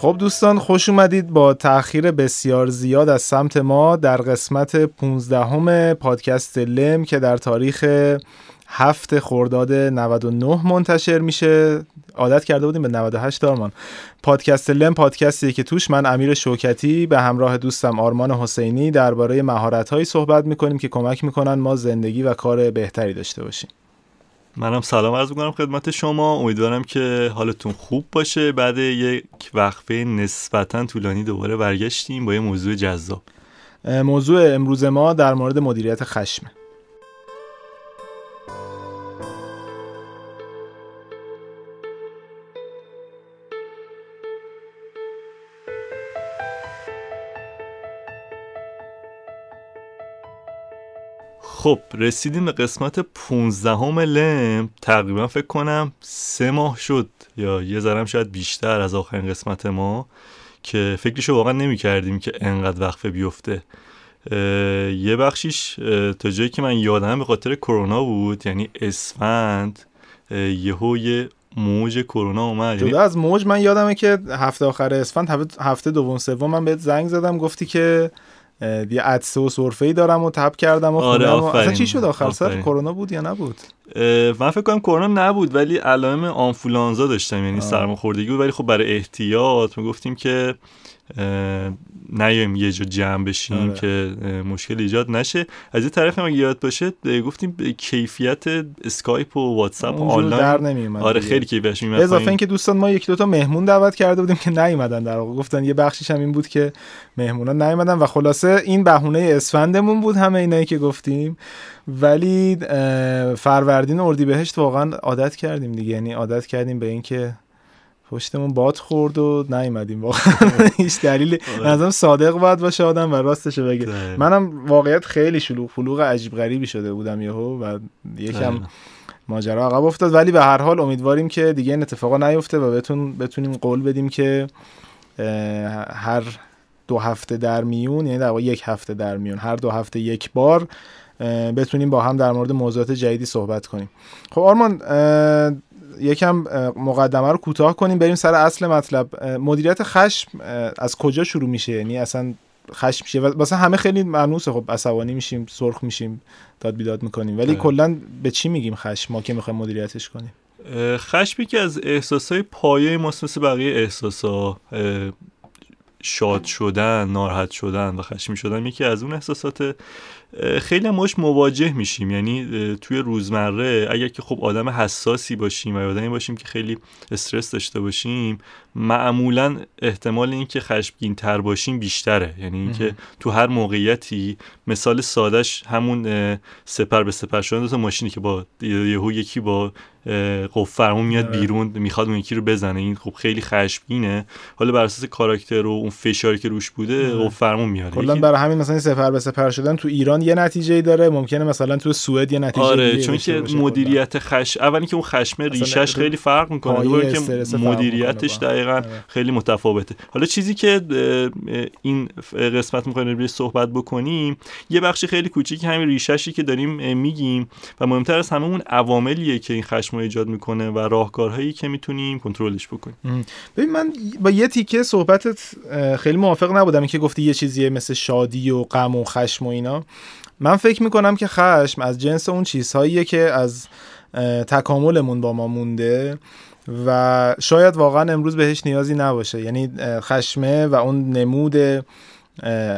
خب دوستان خوش اومدید با تاخیر بسیار زیاد از سمت ما در قسمت 15 همه پادکست لم که در تاریخ هفت خرداد 99 منتشر میشه. عادت کرده بودیم به 98 دارمان پادکست لم پادکستی که توش من امیر شوکتی به همراه دوستم آرمان حسینی درباره مهارت صحبت می‌کنیم که کمک می‌کنن ما زندگی و کار بهتری داشته باشیم. منم سلام عرض می‌کنم خدمت شما. امیدوارم که حالتون خوب باشه. بعد یک وقفه نسبتا طولانی دوباره برگشتیم با یه موضوع جذاب. موضوع امروز ما در مورد مدیریت خشمه خب رسیدیم به قسمت 15 همه لم. تقریبا فکر کنم سه ماه شد یا یه ذرم شاید بیشتر از آخرین قسمت ما که فکرشو واقعا نمی کردیم که انقدر وقفه بیفته. یه بخشیش تا جایی که من یادم به خاطر کرونا بود یعنی اسفند یهو یه موج کرونا اومد. جدا یعنی از موج من یادمه که هفته آخر اسفند هفته دوم سوم من بهت زنگ زدم گفتی که یه عدسه و سرفه ای دارم و تب کردم و آره اصلا چی شد آخر؟ سر کرونا بود یا نبود؟ من فکر کنم کرونا نبود ولی علائم آنفولانزا داشتم یعنی سرماخوردگی بود. ولی خب برای احتیاط ما گفتیم که نیایم یه جا جمع بشیم آره. که مشکل ایجاد نشه. از این طرف هم یاد باشه گفتیم کیفیت اسکایپ و واتساپ آنلاین. در نمیومد آره خیلی کیفیتش میومد اضافه اینکه دوستان ما یک دو تا مهمون دعوت کرده بودیم که نیومدن در واقع. گفتن یه بخشیش هم این بود که مهمونا نیومدن. و خلاصه این بهونه اسفندمون بود همه اینایی که گفتیم. ولی فروردین اردیبهشت واقعا عادت کردیم دیگه. یعنی عادت کردیم به اینکه پشتمون باد خورد و نیومدیم. واقعا هیچ دلیل نظرم آره. صادق باید باشه آدم و راستش بگه. منم واقعیت خیلی شلوغ فلوغ عجیب غریبی شده بودم یهو و یکم ماجرا عقب افتاد. ولی به هر حال امیدواریم که دیگه این اتفاقا نیفته و بتون بتونیم قول بدیم که هر دو هفته در میون یعنی در یک هفته در میون هر دو هفته یک بار بتونیم با هم در مورد موضوعات جدیدی صحبت کنیم. خب آرمان یکم مقدمه رو کوتاه کنیم بریم سر اصل مطلب. مدیریت خشم از کجا شروع میشه؟ یعنی اصلا خشم میشه واسه همه خیلی معنوسه خب عصبانی میشیم سرخ میشیم داد بیداد می‌کنیم. ولی کلا به چی میگیم خشم؟ ما که می‌خوایم مدیریتش کنیم. خشمی که از احساسای پایه ماست مثل بقیه احساسا شاد شدن ناراحت شدن و خشمی شدن یکی از اون احساسات خیلی هم مواجه میشیم. یعنی توی روزمره اگر که خب آدم حساسی باشیم و آدمی باشیم که خیلی استرس داشته باشیم معمولا احتمال اینکه خشمگین تر باشیم بیشتره. یعنی اینکه تو هر موقعیتی مثال سادش همون سپر به سپر شدن دو تا ماشینی که با یهو یکی با خب فرمون میاد آره. بیرون می‌خواد اون یکی رو بزنه. این خب خیلی خشمگینه. حالا بر اساس کاراکتر و اون فشاری که روش بوده خب فرمون میاد کلا برای همین مثلا سپر به سپر شدن تو ایران یه نتیجه داره. ممکنه مثلا تو سوئد یه نتیجه آره چون که مدیریت خش اولی که اون خشم ریشش خیلی فرق می‌کنه. که مدیریتش دقیقا آره. خیلی متفاوته. حالا چیزی که این قسمت می‌خوایم روی صحبت بکنیم یه بخشی خیلی کوچیکی همین ریششی که داریم میگیم و مهمتر از همه اون عواملیه که این خشم رو ایجاد می‌کنه و راهکارهایی که می‌تونیم کنترلش بکنیم. ببین من با یه تیکه صحبتت خیلی موافق نبودم. که گفتی یه چیزیه مثل شادی و غم و خشم و اینا. من فکر می‌کنم که خشم از جنس اون چیزهاییه که از تکاملمون با ما مونده. و شاید واقعا امروز بهش نیازی نباشه. یعنی خشمه و اون نمود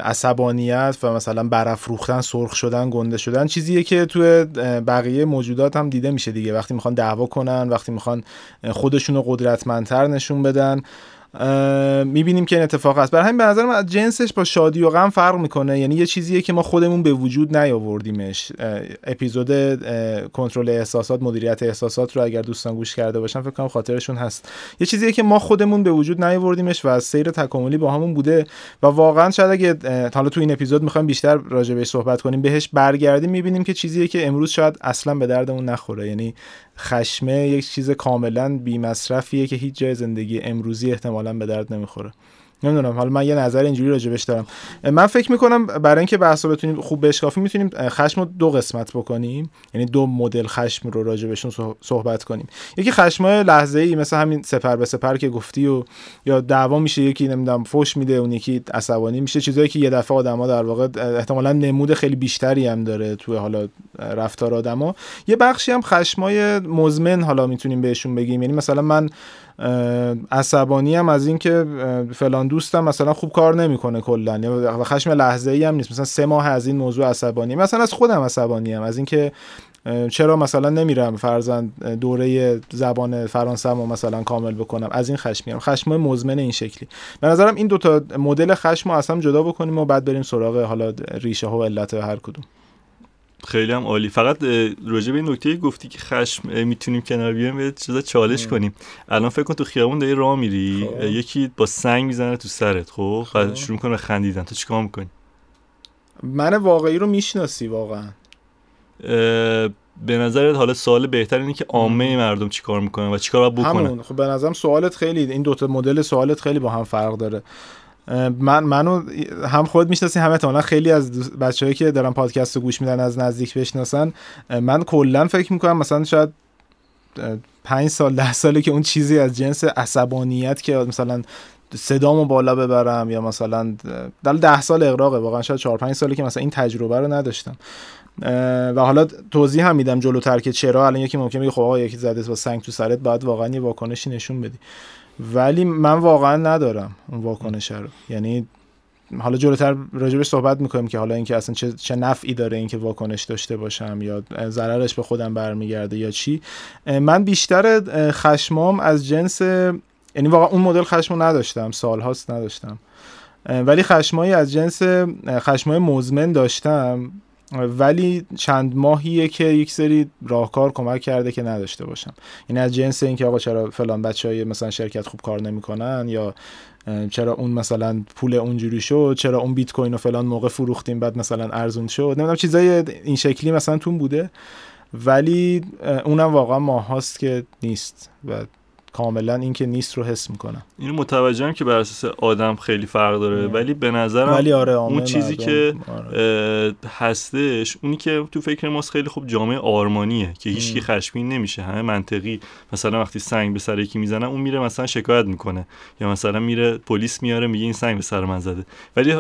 عصبانیت و مثلا برافروختن سرخ شدن گنده شدن چیزیه که توی بقیه موجودات هم دیده میشه دیگه. وقتی می‌خوان دعوا کنن وقتی می‌خوان خودشون رو قدرتمندتر نشون بدن. می‌بینیم که این اتفاق هست. برای همین به نظر من جنسش با شادی و غم فرق می‌کنه. یعنی یه چیزیه که ما خودمون به وجود نیاوردیمش. اپیزود کنترل احساسات مدیریت احساسات رو اگر دوستان گوش کرده باشن فکر کنم خاطرشون هست. یه چیزیه که ما خودمون به وجود نیاوردیمش و از سیر تکاملی با همون بوده و واقعا شاید اگه حالا تو این اپیزود می‌خوایم بیشتر راجع بهش صحبت کنیم بهش برگردیم می‌بینیم که چیزیه که امروز شاید اصلا به دردمون نخوره. یعنی خشمه یک چیز کاملا بی مصرفیه که هیچ جای زندگی امروزی احتمالا به درد نمی‌خوره. نمی‌دونم. حالا من یه نظر اینجوری راجبش دارم. من فکر می‌کنم برای اینکه بحثا بتونیم خوب بشکافیم می‌تونیم خشم رو دو قسمت بکنیم. یعنی دو مدل خشم رو راجبشون صحبت کنیم. یکی خشمای لحظه ای مثل همین سپر به سپر که گفتی و یا دعوا میشه یکی نمی‌دونم فوش میده اون یکی عصبانی میشه. چیزایی که یه دفعه آدما در واقع احتمالا نمود خیلی بیشتری هم داره تو حالا رفتار آدما. یه بخشی هم خشمای مزمن حالا می‌تونیم بهشون بگیم. یعنی مثلا من عصبانی هم از اینکه فلان دوستم مثلا خوب کار نمی‌کنه کلا. یا خشم لحظه ای هم نیست. مثلا سه ماه از این موضوع عصبانی. مثلا از خودم عصبانی هم از اینکه چرا مثلا نمیرم فرزند دوره زبان فرانسه رو مثلا کامل بکنم. از این خشم میام خشم مزمن این شکلی. به نظرم این دوتا مدل خشم رو اصلا جدا بکنیم و بعد بریم سراغ حالا ریشه ها و علت هر کدوم. خیلی هم عالی. فقط راجع به این نکته گفتی که خشم می‌تونیم کنار بیایم به چیزا چالش کنیم. الان فکر کن تو خیابون داری راه میری خب. یکی با سنگ می‌زنه تو سرت خب؟ بعد خب. شروع کنه خندیدن. تو چیکار می‌کنی؟ من واقعی رو می‌شناسی واقعا. به نظرت حالا سوال بهتر اینه که عامه مردم چیکار می‌کنن و چیکار باید بکنن؟ همون. خب به نظرم سوالت خیلی این دوتا مدل سوالت خیلی با هم فرق داره. من منو هم خود می‌شناسی هم احتمالا خیلی از بچههایی که دارن پادکست رو گوش میدن از نزدیک بشناسن. من کلا فکر می‌کنم مثلا شاید پنج سال ده ساله که اون چیزی از جنس عصبانیت که مثلا صدامو بالا ببرم یا مثلا در ده سال اقراقه واقعا شاید چهار پنج ساله که مثلا این تجربه رو نداشتم. و حالا توضیح هم میدم جلوتر که چرا. الان یکی ممکنه بگه خب آقا یکی زده با سنگ تو سرت بعد واقعا یه واکنشی نشون بدی. ولی من واقعا ندارم اون واکنش رو. یعنی حالا جلوتر راجبش صحبت می‌کنیم که حالا اینکه اصلا چه, چه نفعی داره اینکه واکنش داشته باشم یا ضررش به خودم برمیگرده یا چی. من بیشتر خشمام از جنس یعنی واقعا اون مدل خشمو نداشتم سالهاست نداشتم. ولی خشمایی از جنس خشمای مزمن داشتم. ولی چند ماهیه که یک سری راهکار کمک کرده که نداشته باشم. این از جنس اینکه آقا چرا فلان بچه های مثلا شرکت خوب کار نمی‌کنن یا چرا اون مثلا پول اونجوری شد چرا اون بیت کوین رو فلان موقع فروختیم بعد مثلا ارزون شد. نمی‌دونم چیزای این شکلی مثلا تون بوده. ولی اونم واقعا ماهاست که نیست و کاملا این که نیست رو حس می‌کنم. اینو متوجهم که بر اساس آدم خیلی فرق داره ولی به نظرم ولی آره اون چیزی که آره. هستش اونی که تو فکر ماست خیلی خوب جامعه آرمانیه که هیچکی خشمگین نمیشه. همه منطقی مثلا وقتی سنگ به سر یکی می‌زنه اون میره مثلا شکایت می‌کنه. یا مثلا میره پلیس میاره میگه این سنگ به سر من زده. ولی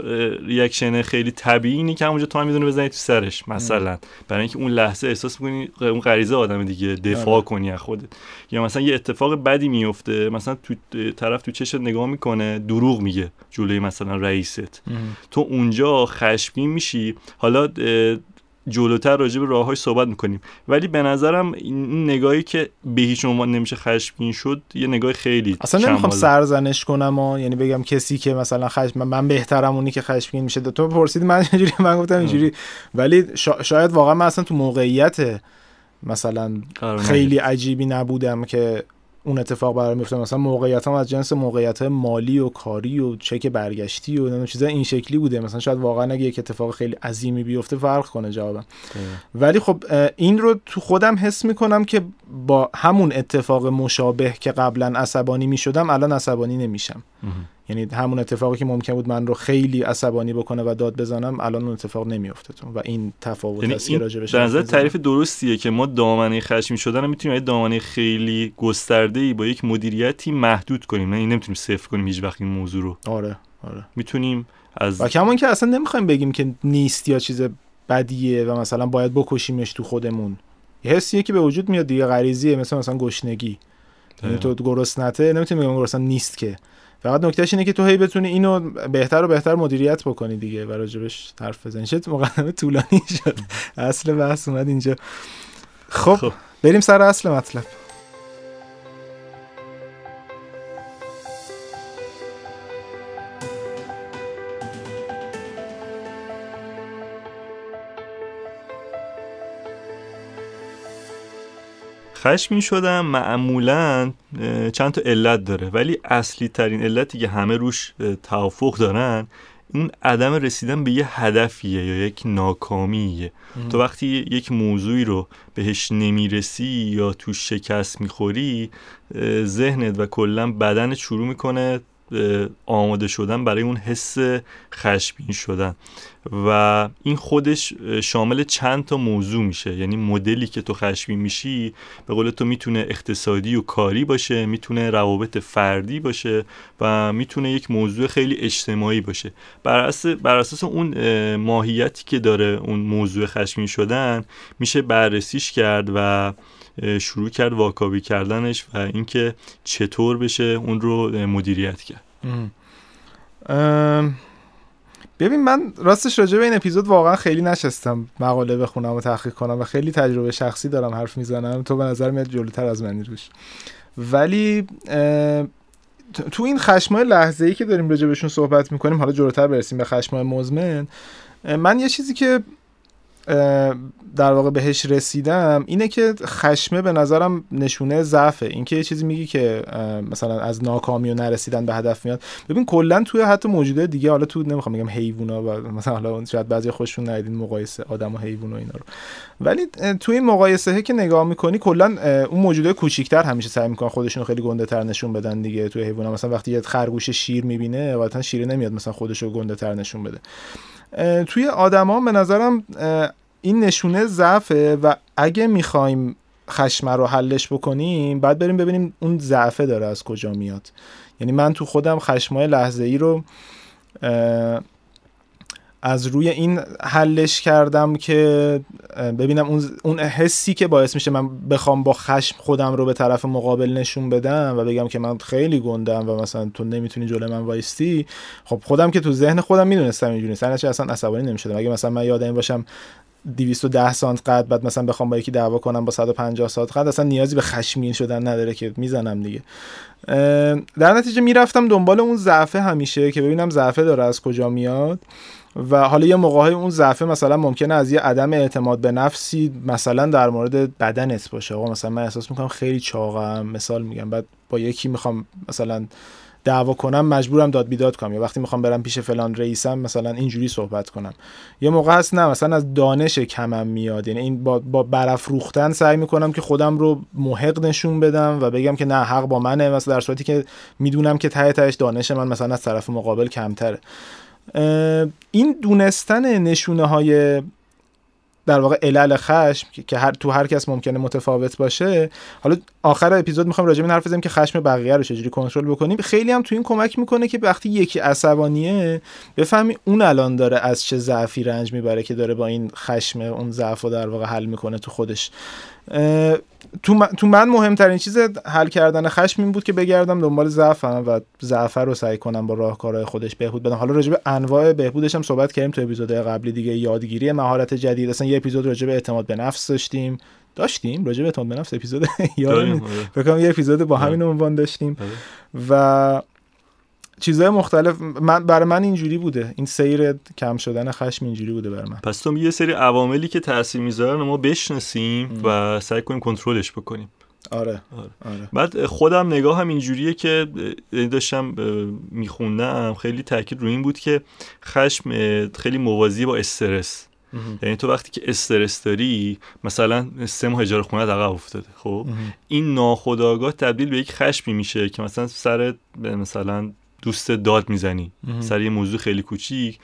ریاکشن خیلی طبیعی اینه که همونجا تو می‌دونه بزنی تو سرش مثلا. برای اینکه اون لحظه احساس می‌کنی اون غریزه آدم دیگه دفاع آره. کنی از خودت. یا مثلا یه اتفاق بد بدی میفته مثلا تو طرف تو چشت نگاه می‌کنه دروغ میگه جلوی مثلا رئیست. تو اونجا خشمگین میشی. حالا جلوتر راجع به راههای صحبت می‌کنیم. ولی به نظرم این نگاهی که به هیچ عنوان نمیشه خشمگین شد یه نگاه خیلی اصلا نمی‌خوام سرزنش کنم و یعنی بگم کسی که مثلا خشم من بهترم اونی که خشمگین میشه. تو پرسید من اینجوری من گفتم اینجوری. ولی شاید واقعا من اصلا تو موقعیت مثلا خیلی عجیبی نبودم که اون اتفاق برای میفته مثلا موقعیت هم از جنس موقعیت مالی و کاری و چک برگشتی و نمی‌دونم چیزا این شکلی بوده. مثلا شاید واقعا اگه یک اتفاق خیلی عظیمی بیفته فرق کنه جوابم ولی خب این رو تو خودم حس می‌کنم که با همون اتفاق مشابه که قبلا عصبانی می‌شدم الان عصبانی نمیشم. یعنی همون اتفاقی که ممکن بود من رو خیلی عصبانی بکنه و داد بزنم الان اون اتفاق نمیافته تو. و این تفاوت یعنی است که راجع به نظر تعریف درستیه که ما دامنه خشمی شدن می‌تونیم یه دامنه خیلی گسترده ای با یک مدیریتی محدود کنیم. نه این نمی‌تونیم صفر کنیم هیچ وقت این موضوع رو. آره آره. می‌تونیم از و کمان که اصلا نمی‌خوایم بگیم که نیست یا چیز بدیه و مثلا باید بکشیمش تو خودمون. یه حسیه که به وجود میاد دیگه غریزیه مثلا مثلا گشنگی. یعنی تو گرسنته نمی‌تونی بگم گرسنه نیست که. فقط نکتهش اینه که تو هی بتونی اینو بهتر و بهتر مدیریت بکنی دیگه و راجبش حرف بزنی. چه مقدمه طولانی شد. اصل بحث اومد اینجا. خب, خب. بریم سر اصل مطلب. خشمین شدم معمولا چند تا علت داره. ولی اصلی ترین علتی که همه روش توافق دارن اون عدم رسیدن به یه هدفیه یا یک ناکامیه. تو وقتی یک موضوعی رو بهش نمی‌رسی یا تو شکست می‌خوری ذهنت و کلا بدنت شروع می‌کنه آماده شدن برای اون حس خشمگین شدن. و این خودش شامل چند تا موضوع میشه. یعنی مدلی که تو خشمگین میشی به قول تو می‌تونه اقتصادی و کاری باشه می‌تونه روابط فردی باشه و می‌تونه یک موضوع خیلی اجتماعی باشه. بر اساس, بر اساس اون ماهیتی که داره اون موضوع خشمگین شدن میشه بررسیش کرد و شروع کرد واکاوی کردنش و اینکه چطور بشه اون رو مدیریت کرد. ببین من راستش راجع به این اپیزود واقعا خیلی نشستم مقاله بخونم و تحقیق کنم و خیلی تجربه شخصی دارم حرف می‌زنم. تو به نظر میاد جلوتر از منی روش ولی تو این خشمای لحظه ای که داریم راجع بهشون صحبت می‌کنیم حالا جلوتر برسیم به خشمای مزمن من یه چیزی که در واقع بهش رسیدم اینه که خشمه به نظرم نشونه ضعفه. اینکه یه چیزی میگی که مثلا از ناکامی و نرسیدن به هدف میاد. ببین کلا توی حتی موجوده دیگه حالا تو نمی‌خوام بگم حیوونا و مثلا حالا شاید بعضی خوششون ندیدین مقایسه آدم و حیوان و اینا رو. ولی توی این مقایسه که نگاه می‌کنی کلا اون موجوده کوچیکتر همیشه سعی می‌کنن خودشون خیلی گنده تر نشون بدن دیگه. توی حیونا مثلا وقتی یه خرگوش شیر می‌بینه واقعا شیر نمیاد مثلا خودشو گنده تر نشون بده. توی آدما به نظرم این نشونه ضعفه و اگه می‌خوایم خشمه رو حلش بکنیم بعد بریم ببینیم اون ضعفه داره از کجا میاد. یعنی من تو خودم خشمای لحظه ای رو از روی این حلش کردم که ببینم اون اون حسی که باعث میشه من بخوام با خشم خودم رو به طرف مقابل نشون بدم و بگم که من خیلی گندم و مثلا تو نمی‌تونی جلوی من وایستی. خب خودم که تو ذهن خودم می‌دونستم اینجوری نیست. اصلا عصبانی نمی‌شدم. اگه مثلا من یادم باشم 210 سانت قد بعد مثلا بخوام با یکی دعوا کنم با 150 سانت قد اصلا نیازی به خشمگین شدن نداره که می‌زنم دیگه. در نتیجه می‌رفتم دنبال اون ضعفه همیشه که ببینم ضعفه داره از کجا میاد. و حالا یه موقع اون ضعفه مثلا ممکنه از یه عدم اعتماد به نفسی مثلا در مورد بدنت باشه. آقا مثلا من احساس می‌کنم خیلی چاقم. مثال میگم. بعد با یکی می‌خوام مثلا دعوا کنم مجبورم داد بیداد کنم. یا وقتی می‌خوام برم پیش فلان رئیسم مثلا اینجوری صحبت کنم. یه موقع هست نه مثلا از دانش کمم میاد. یعنی این با, با برافروختن سعی می‌کنم که خودم رو محق نشون بدم و بگم که نه حق با منه. مثلا در صورتی که می‌دونم که ته تهش دانش من مثلا از طرف مقابل کمتره. این دونستن نشونه های در واقع علل خشم که هر تو هر کس ممکنه متفاوت باشه. حالا آخر اپیزود می‌خوام راجع به حرف بزنیم که خشم بقیه رو چجوری کنترل بکنیم. خیلی هم تو این کمک می‌کنه که وقتی یکی عصبانیه بفهمی اون الان داره از چه ضعفی رنج می‌بره که داره با این خشم اون ضعف رو در واقع حل می‌کنه تو خودش. تو من, تو من مهمترین چیز حل کردن خشم این بود که بگردم دنبال ضعفم و ضعف رو سعی کنم با راهکارهای خودش بهبود بدم. حالا راجع به انواع بهبودش هم صحبت کردیم تو اپیزودهای قبلی دیگه یادگیری مهارت جدید. اصلا یه اپیزود راجع به اعتماد به نفس داشتیم. داشتیم؟ راجع به اعتماد به نفس اپیزود یادم آره. یه اپیزود با همین عنوان داشتیم. آره. و چیزهای مختلف من برای من اینجوری بوده. این سیر کم شدن خشم اینجوری بوده برای من. پس تو یه سری عواملی که تاثیر می‌ذارن ما بشناسیم و سعی کنیم کنترلش بکنیم. آره. آره. آره. بعد خودم نگاه هم اینجوریه که داشتم میخوندم. خیلی تاکید رو این بود که خشم خیلی موازی با استرس. یعنی تو وقتی که استرس داری مثلا سه ماه اجاره خونه عقب افتاده خب؟ این ناخودآگاه تبدیل به یک خشمی میشه که مثلا سر مثلا دوست داد می‌زنی. سر یه موضوع خیلی کوچیک.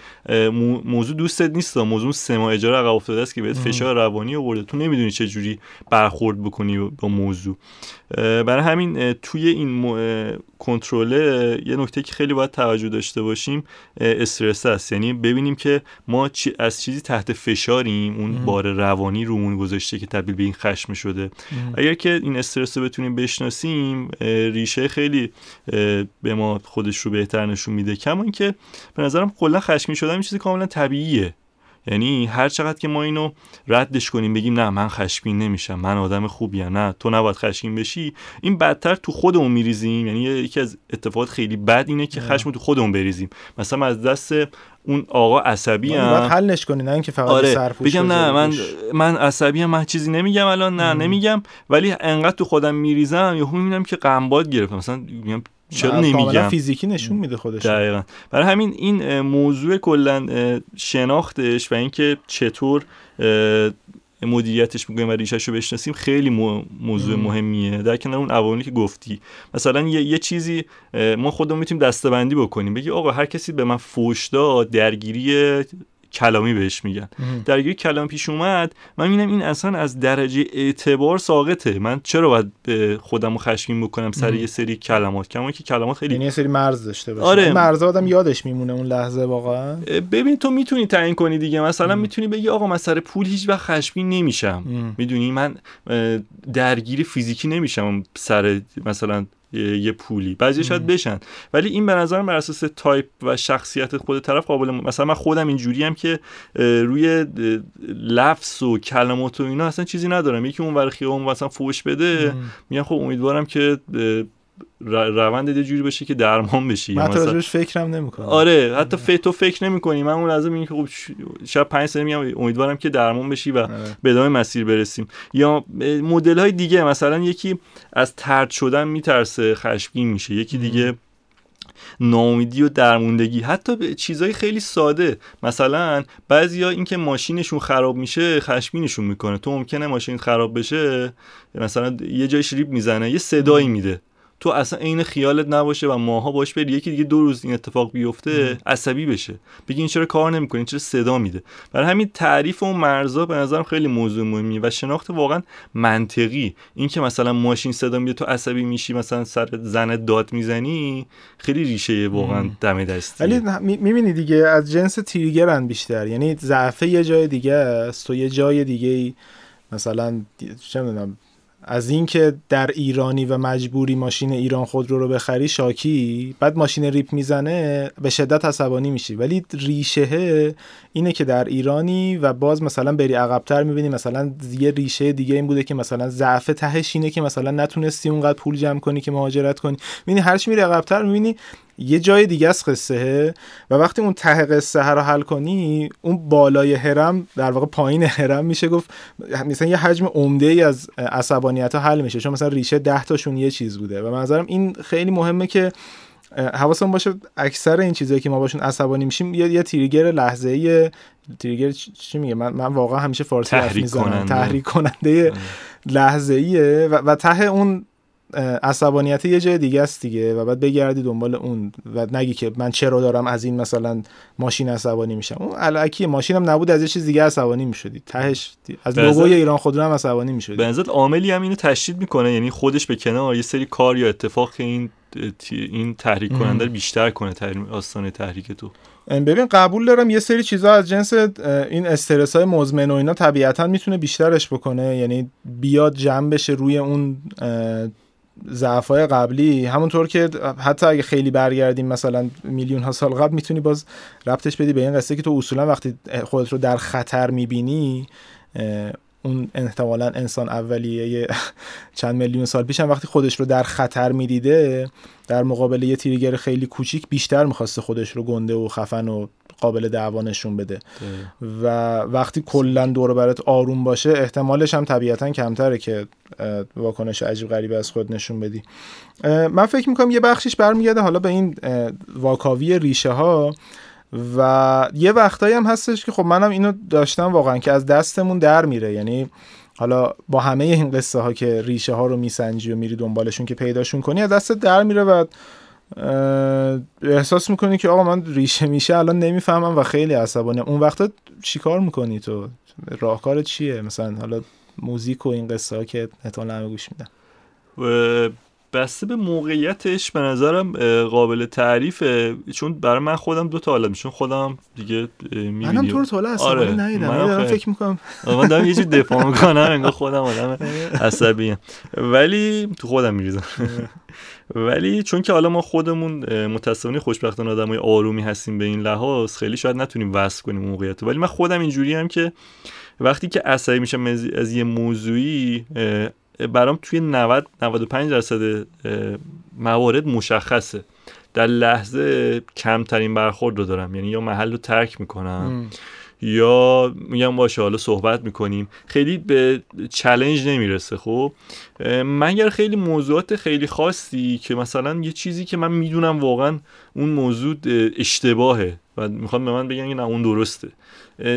موضوع دوستت نیست موضوع سه ماه اجاره عقب افتاده است که بهت فشار روانی آورده. تو نمی‌دونی چه جوری برخورد بکنی با موضوع. برای همین توی این کنترله یه نکته که خیلی باید توجه داشته باشیم استرس است. یعنی ببینیم که ما چی از چیزی تحت فشاریم اون بار روانی رومون گذاشته که تبدیل به این خشم شده. اگر که این استرس رو بتونیم بشناسیم ریشه خیلی به ما خودش رو بهتر نشون میده. کما اینکه به نظرم کلا خشمی شدن این چیزی کاملا طبیعیه. یعنی هر چقدر که ما اینو ردش کنیم بگیم نه من خشمگین نمیشم من آدم خوبیم نه تو نباید خشمگین بشی. این بدتر تو خودمون میریزیم. یعنی یکی از اتفاقات خیلی بد اینه که خشم تو خودمون بریزیم. مثلا از دست اون آقا عصبی هم باید حلش کنی نه اینکه فقط آره بگم نه من من عصبی من چیزی نمیگم الان نه نمیگم. ولی انقدر تو خودم میریزم یهو می‌بینم که قنباد گرفتم. مثلا میگم چرا نمیگم؟ فیزیکی نشون میده خودش. دقیقا. برای همین این موضوع کلا شناختش و اینکه چطور مدیریتش می‌کنیم و ریشش رو بشناسیم خیلی موضوع مهمیه. در کنار اون عواملی که گفتی. مثلا یه, یه چیزی ما خودمون می‌تونیم دستبندی بکنیم. بگی آقا هر کسی به من فوش داد درگیری کلامی بهش میگن. درگیری کلام پیش اومد. من می‌بینم این اصلا از درجه اعتبار ساقطه. من چرا باید به خودم رو خشمگین بکنم سر یه سری کلمات؟ کما که کلمات خیلی یعنی یه سری مرز داشته باشه آره. مرز آدم یادش میمونه اون لحظه واقعا. ببین تو می‌تونی تعیین کنی دیگه. مثلا می‌تونی بگی آقا من سر پول هیچ وقت خشمگین نمیشم. می‌دونی؟ من درگیری فیزیکی نمیشم. سر مثلا یه پولی. بعضی شاید بشن. ولی این به نظر بر اساس تایپ و شخصیت خود طرف قابل مثلا من خودم اینجوری هم که روی لفظ و کلمات و اینا اصلا چیزی ندارم. یکی اون ور خیابون مثلا فوش بده میگم خب امیدوارم که روند یه جوری بشه که درمان بشی. من مثلا فکرم نمی‌کنم. آره حتی ف تو فکر نمی‌کنی. من اون لازم که خب شب 5 سال میام امیدوارم که درمان بشی و آره. به ادامه مسیر برسیم. یا مدل های دیگه مثلا یکی از ترد شدن میترسه خشمگین میشه. یکی دیگه ناامیدی و درموندگی. حتی به چیزهای خیلی ساده. مثلا بعضیا اینکه ماشینشون خراب میشه خشمگینشون می‌کنه. تو ممکنه ماشین خراب بشه مثلا یه جای ریب می‌زنه یه صدایی میده. تو اصلا عین خیالت نباشه و ماها باش بری یکی دیگه دو روز این اتفاق بیفته عصبی بشه. بگی این چرا کار نمی‌کنی؟ چرا صدا میده؟ برای همین تعریف اون مرزا به نظرم خیلی موضوع مهمی و شناخت واقعا منطقی. این که مثلا ماشین صدا میده تو عصبی میشی مثلا سر زن داد می‌زنی خیلی ریشه واقعا دم دستی. ولی می‌بینی دیگه از جنس تریگرن بیشتر. یعنی ضعف یه جای دیگه است تو یه جای دیگه مثلا چه می‌دونم از اینکه در ایرانی و مجبوری ماشین ایران خودرو رو بخری شاکی بعد ماشین ریپ می‌زنه به شدت عصبانی میشی. ولی ریشه اینه که در ایرانی و باز مثلا بری عقبتر می‌بینی مثلا یه ریشه دیگه این بوده که مثلا ضعف تهش اینه که مثلا نتونستی اونقدر پول جمع کنی که مهاجرت کنی. می‌بینی هرچی میری عقبتر می‌بینی یه جای دیگه از قصه و وقتی اون ته قصه رو حل کنی اون بالای هرم در واقع پایین هرم میشه گفت مثلا یه حجم عمده ای از عصبانیت ها حل میشه. چون مثلا ریشه ده تاشون یه چیز بوده و منظرم این خیلی مهمه که حواسمون باشه اکثر این چیزایی که ما باشون عصبانی میشیم یه, یه تریگر لحظه ای تریگر چی میگه؟ من, من واقعا همیشه فارسی حرف می‌زنم. تحریک کننده. لحظه ایه و, و ته اون عصبانیت یه جای دیگه است دیگه و بعد بگردی دنبال اون و نگی که من چرا دارم از این مثلا ماشین عصبانی میشم. اون علکی ماشینم نبود از یه چیز دیگه عصبانی می‌شدی. تهش از لوگوی ایران خودرو هم عصبانی می‌شدی. به عاملی هم اینو تشدید می‌کنه؟ یعنی خودش به کنار یه سری کار یا اتفاق این این تحریک کننده بیشتر کنه آستانه تحریک تو. ببین قبول دارم یه سری چیزها از جنس این استرس های مزمن و اینا طبیعتا می‌تونه بیشترش بکنه. یعنی بیاد جمع بشه روی اون ضعفای قبلی. همونطور که حتی اگه خیلی برگردیم مثلا میلیون ها سال قبل می‌تونی باز ربطش بدی به این قصه که تو اصولا وقتی خودت رو در خطر می‌بینی اون احتمالا انسان اولیه چند میلیون سال پیش هم وقتی خودش رو در خطر می‌دیده در مقابل یه تیریگر خیلی کوچیک بیشتر می‌خواسته خودش رو گنده و خفن و قابل دعوا نشون بده. و وقتی کلا دور برات آروم باشه احتمالش هم طبیعتا کمتره که واکنش عجیب غریبه از خود نشون بدی. من فکر می‌کنم یه بخشیش برمیگرده حالا به این واکاوی ریشه ها و یه وقتایی هم هستش که خب منم اینو داشتم واقعا که از دستمون در میره. یعنی حالا با همه این قصه ها که ریشه ها رو میسنجی و میری دنبالشون که پیداشون کنی از دست در میره و احساس می‌کنی که آقا من ریشه میشه الان نمی‌فهمم و خیلی عصبانه. اون وقتا چیکار می‌کنی تو؟ راهکار چیه؟ مثلا حالا موزیک و این قصه ها که احتمال همه گوش میدن. بسته به موقعیتش به نظرم قابل تعریفه. چون برای من خودم دو تا حالم چون خودم دیگه می‌بینیم منم تو رو تا آره ندیدم من فکر می‌کنم. من دارم یه چیز دفاع می‌کنم انگار خودم آدم عصبی ولی تو خودم میریزم. ولی چون که حالا ما خودمون متاسفانه خوشبختانه آدمای آرومی هستیم به این لحاظ خیلی شاید نتونیم وصف کنیم موقعیت ولی من خودم اینجوری هم که وقتی که عصبی میشم از یه موضوعی برام توی 90 95 درصد موارد مشخصه. در لحظه کمترین برخورد رو دارم. یعنی یا محل رو ترک می‌کنم یا میگم باشه حالا صحبت می‌کنیم. خیلی به چلنج نمی‌رسه خب؟ مگر خیلی موضوعات خیلی خاصی که مثلا یه چیزی که من می‌دونم واقعا اون موضوع اشتباهه. و می‌خواد به من بگن که نه اون درسته.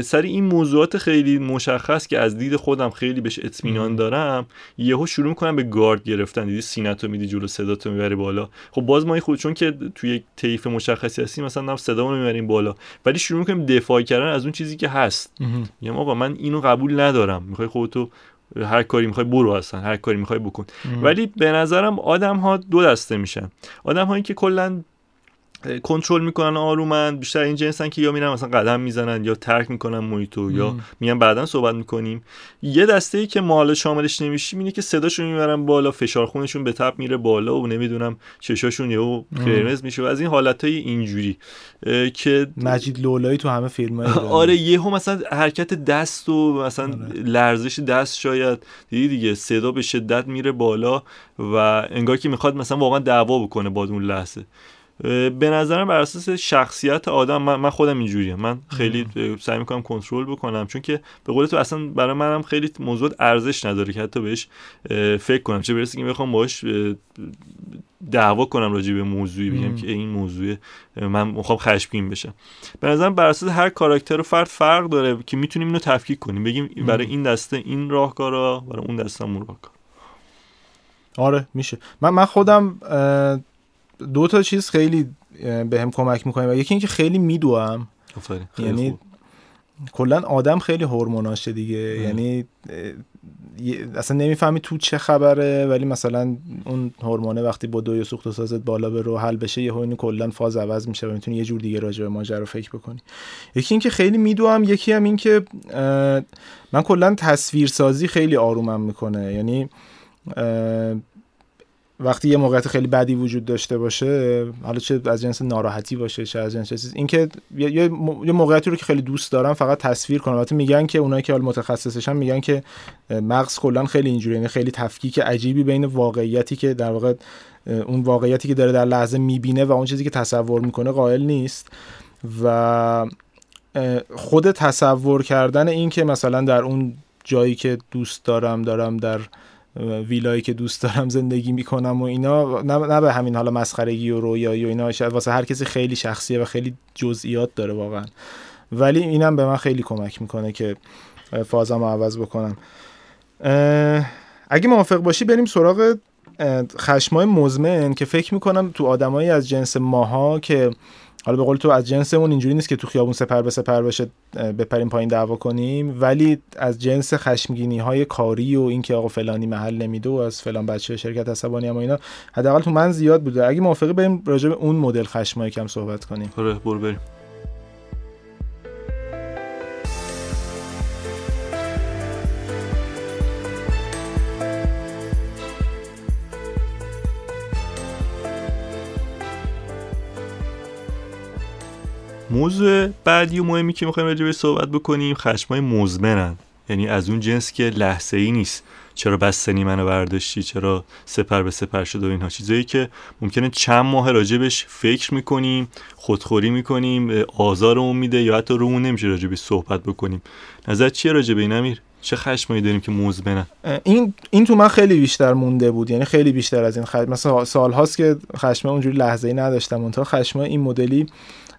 سر این موضوعات خیلی مشخص که از دید خودم خیلی بهش اطمینان دارم یهو شروع می‌کنم به گارد گرفتن. دیدی سینتو میدی جلو صداتو می‌بری بالا. خب باز ما خود چون که توی طیف مشخصی هستیم مثلا هم صدامو می‌بریم بالا. ولی شروع می‌کنیم دفاع کردن از اون چیزی که هست. میگم آقا من اینو قبول ندارم. می‌خوای خودتو هر کاری می‌خوای برو هستن هر کاری می‌خوای بکن. ولی به نظرم آدم ها دو دسته میشن. آدم هایی که کلا کنترل می‌کنن آرومن بیشتر این جنسن که یا میرن مثلا قدم می‌زنن یا ترک می‌کنن محیطو یا میان بعدا صحبت می‌کنیم. یه دسته ای که مال شاملش نمیشیم اینه که صداشون می‌برن بالا فشار خونشون به تپ میره بالا و نمی‌دونم چشاشون یهو قرمز میشه و از این حالت های اینجوری که مجید لولایی تو همه فیلم آره یهو مثلا حرکت دست و مثلا آره. لرزش دست شاید دیدی دیگه صدا به شدت میره بالا و انگار که می‌خواد مثلا واقعا دعوا بکنه با اون لحظه. به نظرم بر اساس شخصیت آدم من, خودم اینجوریم. من خیلی سعی می‌کنم کنترل بکنم چون که به قول تو اصلا برای منم خیلی موضوع ارزش نداره که حتی بهش فکر کنم. چه برسه که بخوام باش دعوا کنم راجع به موضوعی بگم که این موضوع من می‌خوام خشمگین بشم. به نظرم بر اساس هر کاراکتر و فرد فرق داره که می‌تونیم اینو تفکیک کنیم. بگیم برای این دسته این راهکارا برای اون دسته اون راهکار. آره میشه. من من خودم دو تا چیز خیلی به هم کمک می‌کنه و یکی اینکه خیلی میدوام یعنی کلا آدم خیلی هورموناشه دیگه. یعنی اصلا نمی‌فهمی تو چه خبره ولی مثلا اون هورمونه وقتی با دوی سوخت و سازت بالا به رو حل بشه یه اینو کلا فاز عوض میشه و می‌تونی یه جور دیگه راجع به ماجرا فکر بکنی. یکی اینکه خیلی میدوام یکی هم این که من کلا تصویرسازی خیلی آرومم می‌کنه. یعنی وقتی یه موقعیت خیلی بدی وجود داشته باشه حالا چه از جنس ناراحتی باشه چه از جنس چیز اینکه یه یه موقعیتی رو که خیلی دوست دارم فقط تصویر کنم. البته میگن که اونایی که حال متخصصشن میگن که مغز کلا خیلی اینجوریه یعنی خیلی تفکیک عجیبی بین واقعیتی که در واقع اون واقعیتی که داره در لحظه می‌بینه و اون چیزی که تصور می‌کنه قائل نیست. و خود تصور کردن این که مثلا در اون جایی که دوست دارم دارم در ویلایی که دوست دارم زندگی می‌کنم و اینا. نه, به همین حالا مسخرگی و رویایی و اینا. شاید واسه هر کسی خیلی شخصیه و خیلی جزئیات داره واقعا. ولی اینم به من خیلی کمک می‌کنه که فازم عوض بکنم. اگه موافق باشی بریم سراغ خشمای مزمن که فکر می‌کنم تو آدمایی از جنس ماها که حالا به قول تو از جنسمون اینجوری نیست که تو خیابون سپر به سپر بشه بپریم پایین دعوا کنیم ولی از جنس خشمگینی های کاری و اینکه آقا فلانی محل نمیده و از فلان بچه شرکت عصبانی هم اینا حداقل تو من زیاد بوده. اگه موافقی بریم راجع به اون مدل خشمایی کم صحبت کنیم. آره برو بریم. موضوع بعدی و مهمی که می‌خوایم راجع صحبت بکنیم خشمای مزمنن. یعنی از اون جنس که لحظه ای نیست. چرا بستنی منو برداشتی؟ چرا سپر به سپر شد و اینها. چیزایی که ممکنه چند ماه راجبش فکر می‌کنیم خودخوری می‌کنیم آزارمون میده یا حتی رومون نمیشه راجبش صحبت بکنیم. نظر چیه راجب این امیر؟ چه خشمایی داریم که مزمنن؟ این این تو من خیلی بیشتر مونده بود. یعنی خیلی بیشتر از این خشم. مثلا سال هاست که خشم اونجوری لحظه ای نداشتم. اون تا خشم این مدلی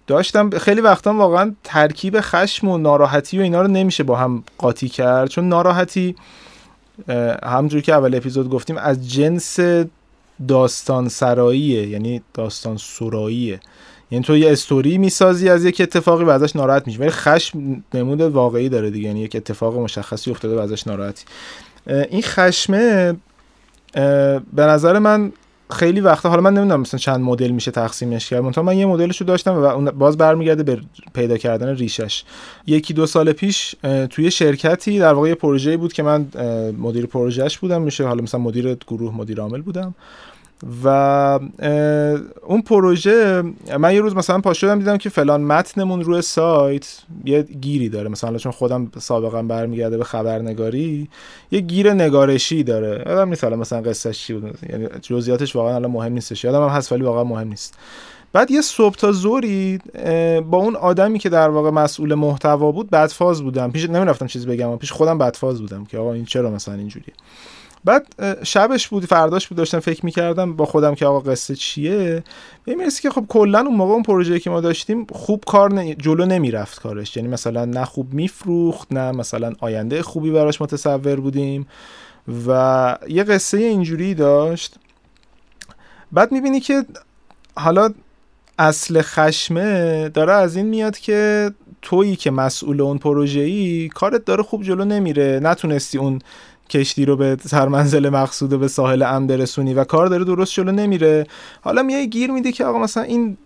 داشتم خیلی وقتا واقعا ترکیب خشم و ناراحتی و اینا رو نمیشه با هم قاطی کرد. چون ناراحتی همجوری که اول اپیزود گفتیم از جنس داستان سراییه یعنی داستان سراییه یعنی تو یه استوری می‌سازی از یک اتفاقی و ازش ناراحت میشی. ولی خشم نمود واقعی داره دیگه. یعنی یک اتفاق مشخصی افتاده و ازش ناراحتی این خشمه به نظر من خیلی وقتا حالا من نمی‌دونم مثلا چند مدل میشه تقسیمش کرد. منتها من یه مدلش رو داشتم و باز برمیگرده به پیدا کردن ریشش. یکی دو سال پیش توی شرکتی در واقع یه پروژه‌ای بود که من مدیر پروژهش بودم. میشه حالا مثلا مدیر گروه مدیر عامل بودم. و اون پروژه من یه روز مثلا پا شدم دیدم که فلان متنمون روی سایت یه گیری داره. مثلا چون خودم سابقا برمیگرده به خبرنگاری یه گیر نگارشی داره. یادم نیست حالا مثلا قصهش چی بود. یعنی جزئیاتش واقعا الان مهم نیستش. یادم هم هست ولی واقعا مهم نیست. بعد یه صبح تا زوری با اون آدمی که در واقع مسئول محتوا بود بدفاز بودم. پیش نمی‌رفتم چیزی بگم پیش خودم بدفاز بودم که آقا این چرا مثلا اینجوریه. بعد شبش بود فرداش بود داشتم فکر می‌کردم با خودم که آقا قصه چیه؟ می‌رسی که خب کلا اون موقع اون پروژه که ما داشتیم خوب کار جلو نمی‌رفت کارش. یعنی مثلا نه خوب میفروخت نه مثلا آینده خوبی براش متصور بودیم و یه قصه اینجوری داشت. بعد می‌بینی که حالا اصل خشمه داره از این میاد که تویی که مسئول اون پروژه ای کارت داره خوب جلو نمیره. نتونستی اون کشتی رو به سرمنزل مقصود و به ساحل ام برسونی و کار داره درست جلو نمیره. حالا میای گیر میده که آقا مثلا این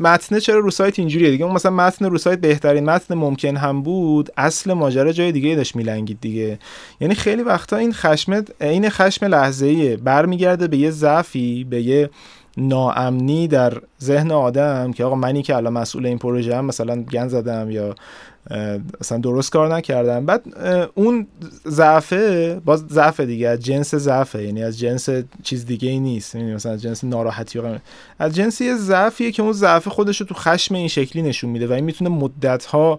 متن چرا رو سایت اینجوریه دیگه؟ اون مثلا متن رو سایت بهترین متن ممکن هم بود. اصل ماجرا جای دیگه داشت میلنگید دیگه. یعنی خیلی وقتا این خشم این خشم لحظه ایه برمیگرده به یه ضعفی به یه ناامنی در ذهن آدم که آقا منی که الان مسئول این پروژه هم مثلا گن زدم یا مثلا درست کار نکردم بعد اون ضعفه باز ضعف دیگه از جنس ضعفه. یعنی از جنس چیز دیگه ای نیست. یعنی مثلا از جنس ناراحتی از جنس یه ضعفیه که اون ضعف خودش رو تو خشم این شکلی نشون میده و این می‌تونه مدت ها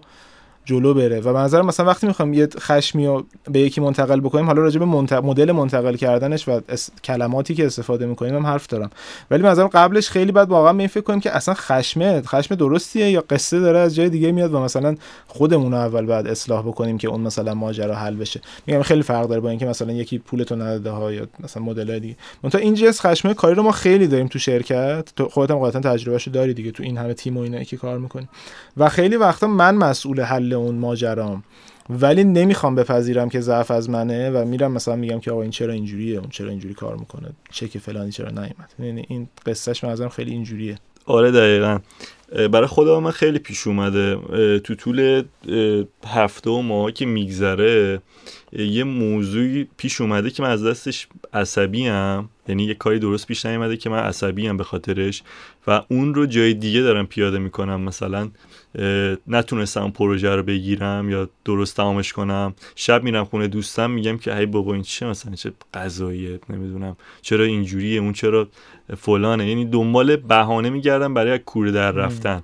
جلو بره. و به نظر مثلا وقتی می‌خوایم یه خشمی رو به یکی منتقل بکنیم حالا راجع به مدل منتقل کردنش و کلماتی که استفاده می‌کنیم هم حرف دارم. ولی به قبلش خیلی بعد واقعا می فکر کنیم که اصلا خشمه خشم درستیه یا قصه داره از جای دیگه میاد و مثلا خودمون اول بعد اصلاح بکنیم که اون مثلا ماجرا حل بشه. میگم خیلی فرق داره با اینکه مثلا یکی پولتو نداده ها یا مثلا مدل دیگه. منتها این جنس خشمه کاری رو ما خیلی داریم تو شرکت. تو خودت هم قاطعا تجربهشو داری دیگه تو این همه تیم و اینا که کار می‌کنی. و خیلی وقتا من مسئول حل اون ماجرام. ولی نمی‌خوام بپذیرم که ضعف از منه و میرم مثلا میگم که آقا این چرا اینجوریه اون چرا اینجوری کار می‌کنه چه که فلانی چرا نیومد. یعنی این قصهش من خیلی اینجوریه. آره دقیقا. برای خودم من خیلی پیش اومده. تو طول هفته و ماها که میگذره یه موضوعی پیش اومده که من از دستش عصبی هم یعنی یه کاری درست پیش نیومده که من عصبی هم به خاطرش و اون رو جای دیگه دارم پیاده می‌کنم. مثلا نتونستم پروژه رو بگیرم یا درست تمامش کنم. شب میرم خونه دوستم میگم که ای بابا این چه مثلا چه قضاییه نمی‌دونم چرا اینجوریه اون چرا فلانه. یعنی دنبال بهانه میگردم برای کوره در رفتن.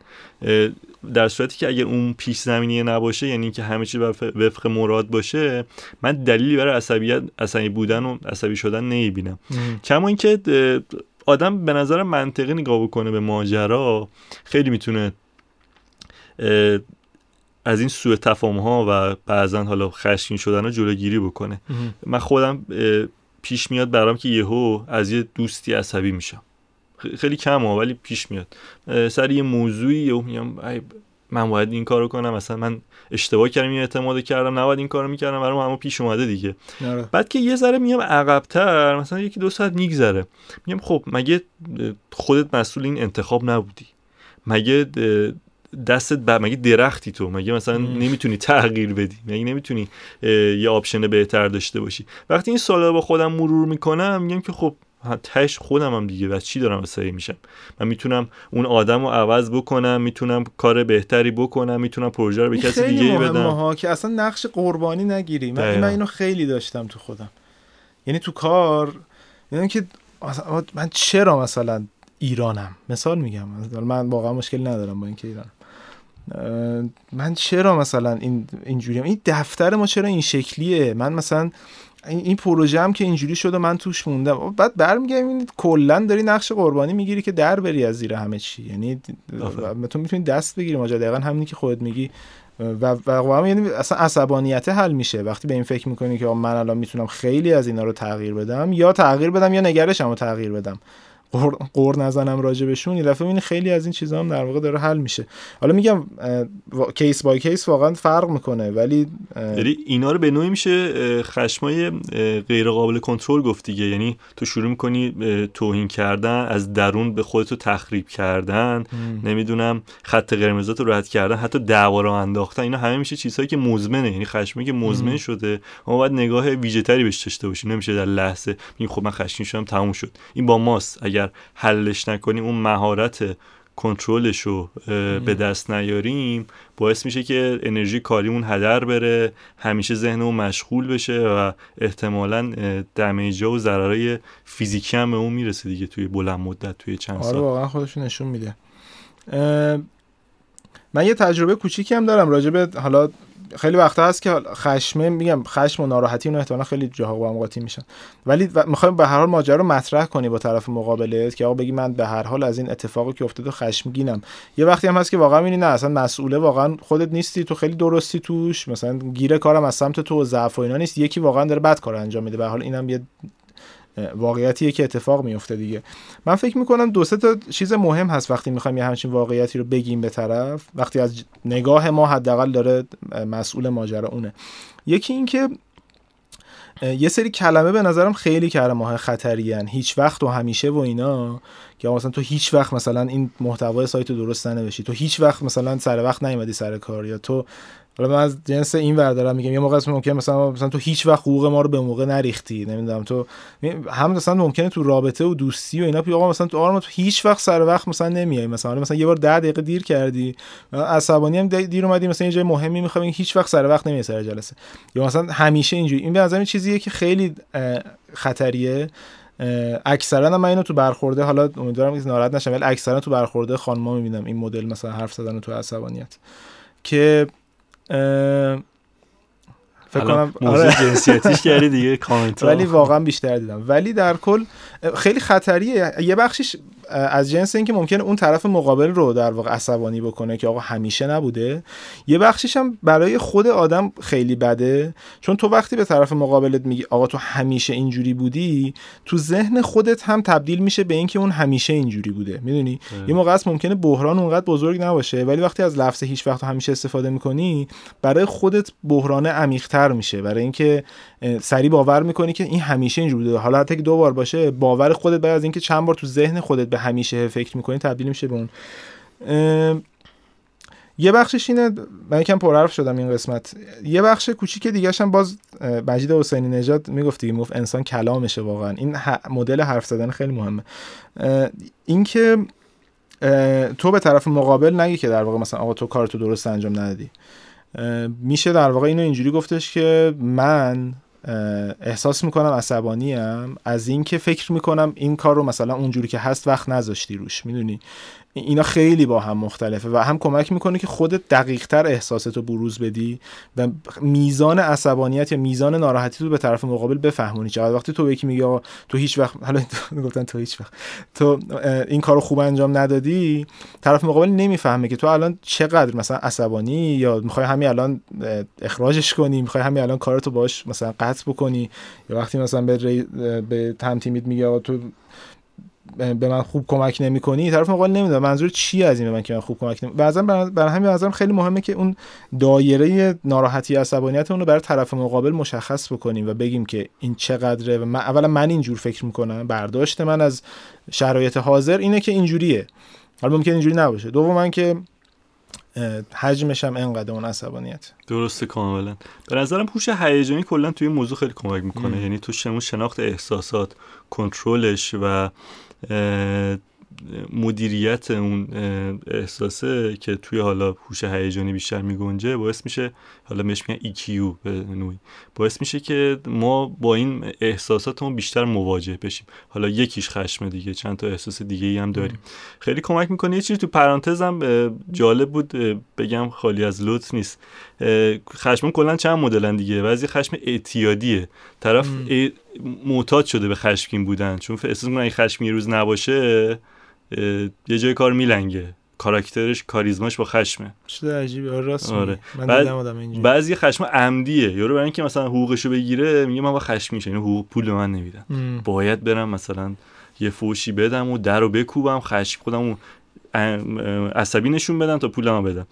در صورتی که اگه اون پیش زمینی نباشه یعنی که همه چیز وفق مراد باشه من دلیلی برای عصبیت عصبی بودن و عصبی شدن نمی‌بینم. کما اینکه آدم به نظر منطقی نگاه بکنه به ماجرا خیلی می‌تونه از این سوء تفاهم ها و بعضا حالا خشمگین شدن رو جلوگیری بکنه. من خودم پیش میاد برام که یهو از یه دوستی عصبی میشم. خیلی کم ها ولی پیش میاد. سر یه موضوعی یهو میگم من باید این کارو کنم. مثلا من اشتباه کردم این اعتماد کردم نباید این کارو می‌کردم. برام اما پیش اومده دیگه. ناره. بعد که یه ذره میام عقبتر مثلا یکی دو ساعت میگذره. میگم خب مگه خودت مسئول این انتخاب نبودی. مگه دستت بر مگه درختی تو؟ مگه مثلا نمی‌تونی تغییر بدی؟ مگه نمی‌تونی یه آپشن بهتر داشته باشی؟ وقتی این سوالا با خودم مرور می‌کنم میگم که خب تش خودم هم دیگه و چی دارم عصبی میشم؟ من می‌تونم اون آدم رو عوض بکنم می‌تونم کار بهتری بکنم می‌تونم پروژه رو به کسی دیگه بدم. ها که اصلا نقش قربانی نگیری. من, من اینو خیلی داشتم تو خودم. یعنی تو کار یعنی که من چرا مثلا ایرانم؟ مثال میگم. من واقعا مشکل ندارم با اینکه ایرانم. من چرا مثلا این اینجوری این دفتر ما چرا این شکلیه؟ من مثلا این پروژه هم که اینجوری شده من توش موندم. بعد برمیگردم این کلا داری نقش قربانی می‌گیری که در بری از زیر همه چی. یعنی تو می‌تونی دست بگیری. ماجرا دقیقا همینی که خودت میگی. و واقعا یعنی اصلا عصبانیت حل میشه. وقتی به این فکر می‌کنی که من الان می‌تونم خیلی از اینا رو تغییر بدم یا تغییر بدم یا نگرشم رو تغییر بدم. قور نزنم راجبشون یه دفعه خیلی از این چیزا هم در واقع داره حل میشه. حالا میگم کیس بای کیس واقعا فرق می‌کنه ولی یعنی اینا رو به نوعی میشه خشمای غیر قابل کنترل گفت دیگه. یعنی تو شروع می‌کنی توهین کردن از درون به خودتو تخریب کردن نمی‌دونم خط قرمزات رو رد کردن حتی دعوا رو انداختن. اینا همه میشه چیزهایی که مزمنه یعنی خشمی که مزمن شده. ما باید نگاه ویژه بهش داشته باشیم نمیشه در لحظه میگیم خب من خشمگین شدم تموم شد. این با ماست. اگر حلش نکنیم اون مهارت کنترلش رو به دست نیاریم باعث میشه که انرژی کاریمون هدر بره همیشه ذهنمون مشغول بشه و احتمالا دمیجا و ضررهای فیزیکی هم به اون می‌رسه دیگه توی بلند مدت توی چند آره، سال. آره واقعا خودش نشون میده. من یه تجربه کوچیکی هم دارم راجع به حالا خیلی وقتا هست که خشم میگم خشم و ناراحتی اون احتمالا خیلی جاها با هم قاطی میشن. ولی می‌خوایم به هر حال ماجرا رو مطرح کنی با طرف مقابلت که آقا بگی من به هر حال از این اتفاقی که افتاده خشمگینم. یه وقتی هم هست که واقعا می‌بینی نه اصلا مسئوله واقعا خودت نیستی تو خیلی درستی توش مثلا گیره کارم از سمت تو ضعف و اینا نیست. یکی واقعا داره بد کار انجام میده. به حال اینم یه واقعیتیه که اتفاق میفته دیگه. من فکر می‌کنم دو سه تا چیز مهم هست وقتی می‌خوایم یه همچین واقعیتی رو بگیم به طرف. وقتی از نگاه ما حداقل داره مسئول ماجرا اونه. یکی این که یه سری کلمه به نظرم خیلی کلمه خطری هیچ وقت و همیشه و اینا. که مثلا تو هیچ وقت مثلا این محتوای سایت رو درست ننوشی. تو هیچ وقت مثلا سر وقت نیومدی سر کار. یا تو حالا من از جنس این ور دارم میگم یه موقع است ممکن مثلا مثلا تو هیچ وقت حقوق ما رو به موقع نریختی نمی‌دونم تو هم مثلا ممکنه تو رابطه و دوستی و اینا پی آقا مثلا تو آقا تو هیچ وقت سر وقت مثلا نمیای مثلا مثلا یه بار 10 دقیقه دیر کردی عصبانی هم دیر اومدی مثلا یه جای مهمی می‌خوای هیچ وقت سر وقت نمیای سر جلسه. یا مثلا همیشه اینجوری. این به نظر چیزیه که خیلی خطریه. اکثرا من اینو تو برخورده حالا امیدوارم که ناراحت نشم ولی اکثرا تو برخورده خانم‌ها می‌بینم این مدل مثلا حرف زدن تو عصبانیت. که فکر کنم آره. جنسیتیش کردی دیگه کامنت ولی واقعا بیشتر دیدم. ولی در کل خیلی خطریه. یه بخشش از جنس اینکه ممکنه اون طرف مقابل رو در واقع عصبانی بکنه که آقا همیشه نبوده. یه بخشش هم برای خود آدم خیلی بده. چون تو وقتی به طرف مقابلت میگی آقا تو همیشه اینجوری بودی تو ذهن خودت هم تبدیل میشه به اینکه اون همیشه اینجوری بوده. می‌دونی؟ یه موقع است ممکنه بحران اونقدر بزرگ نباشه ولی وقتی از لفظ هیچ وقت همیشه استفاده می‌کنی برای خودت بحران عمیق‌تر میشه. برای اینکه سری باور می‌کنی که این همیشه اینجوری بوده. حالا حتی دو بار باشه باور خودت بعد از اینکه چند بار تو ذهن خودت به همیشه فکر می‌کنی تبدیل میشه به اون. یه بخشش اینه من یکم پرحرف شدم این قسمت. یه بخش کوچیک دیگه هم باز مجید حسینی نژاد می‌گفتی می‌گفت انسان کلامشه واقعا. این مدل حرف زدن خیلی مهمه. اینکه تو به طرف مقابل نگی که در واقع مثلا آقا تو کارتو درست انجام ندادی. میشه در واقع اینو اینجوری گفتش که من احساس می‌کنم عصبانیم. از اینکه فکر می‌کنم این کار رو مثلا اونجوری که هست وقت نذاشتی روش می‌دونی؟ اینا خیلی با هم مختلفه و هم کمک می‌کنه که خودت دقیق تر احساستو بروز بدی و میزان عصبانیت یا میزان ناراحتی رو به طرف مقابل بفهمونی چه وقتی تو یکی میگی تو هیچ وقت حالا گفتن تو هیچ وقت تو این کارو خوب انجام ندادی طرف مقابل نمی‌فهمه که تو الان چقدر مثلا عصبانی یا می‌خوای همین الان اخراجش کنی می‌خوای همین الان کارتو باش مثلا قطع بکنی یا وقتی مثلا به. به تیم تیمیت میگه تو به من خوب کمک نمی‌کنی؟ طرف مقابل نمی‌دونه. منظور چی از این به من که من خوب کمک نمی بعضا برای همین نظرم خیلی مهمه که اون دایره ناراحتی عصبانیت اون رو برای طرف مقابل مشخص بکنیم و بگیم که این چقدره و من اولا من اینجور فکر می‌کنم برداشت من از شرایط حاضر اینه که اینجوریه. حالا ممکن اینجوری نباشه. دوم که حجمش هم انقدر اون عصبانیت. درسته کاملا. به نظرم هوش هیجانی کلا توی موضوع خیلی کمک می‌کنه. یعنی تو شناخت احساسات کنترلش و 呃 مدیریت اون احساسه که توی حالا هوش هیجانی بیشتر میگنجه باعث میشه حالا بهش میگن EQ به نوعی. باعث میشه که ما با این احساساتمون بیشتر مواجه بشیم. حالا یکیش خشم دیگه چند تا احساس دیگه ای هم داریم. خیلی کمک می‌کنه. یه چیزی تو پرانتزم جالب بود بگم خالی از لطف نیست. خشم کلا چند مدلن دیگه. بعضی خشم اعتیادیه. طرف معتاد شده به خشمگین بودن. چون احساس می‌کنه خشم یه روز نباشه یه جای کار میلنگه. کاراکترش کاریزماش با خشمه. چه عجیبه آره راست آره. من بعد آدم بعضی خشم عمدیه. یارو برای اینکه مثلا حقوقشو بگیره میگه من با خشم میشه اینو حقوق پول به من نمیدن. باید برم مثلا یه فوشی بدم و درو بکوبم خشم خودم عصبی نشون بدم تا پولمو بدم.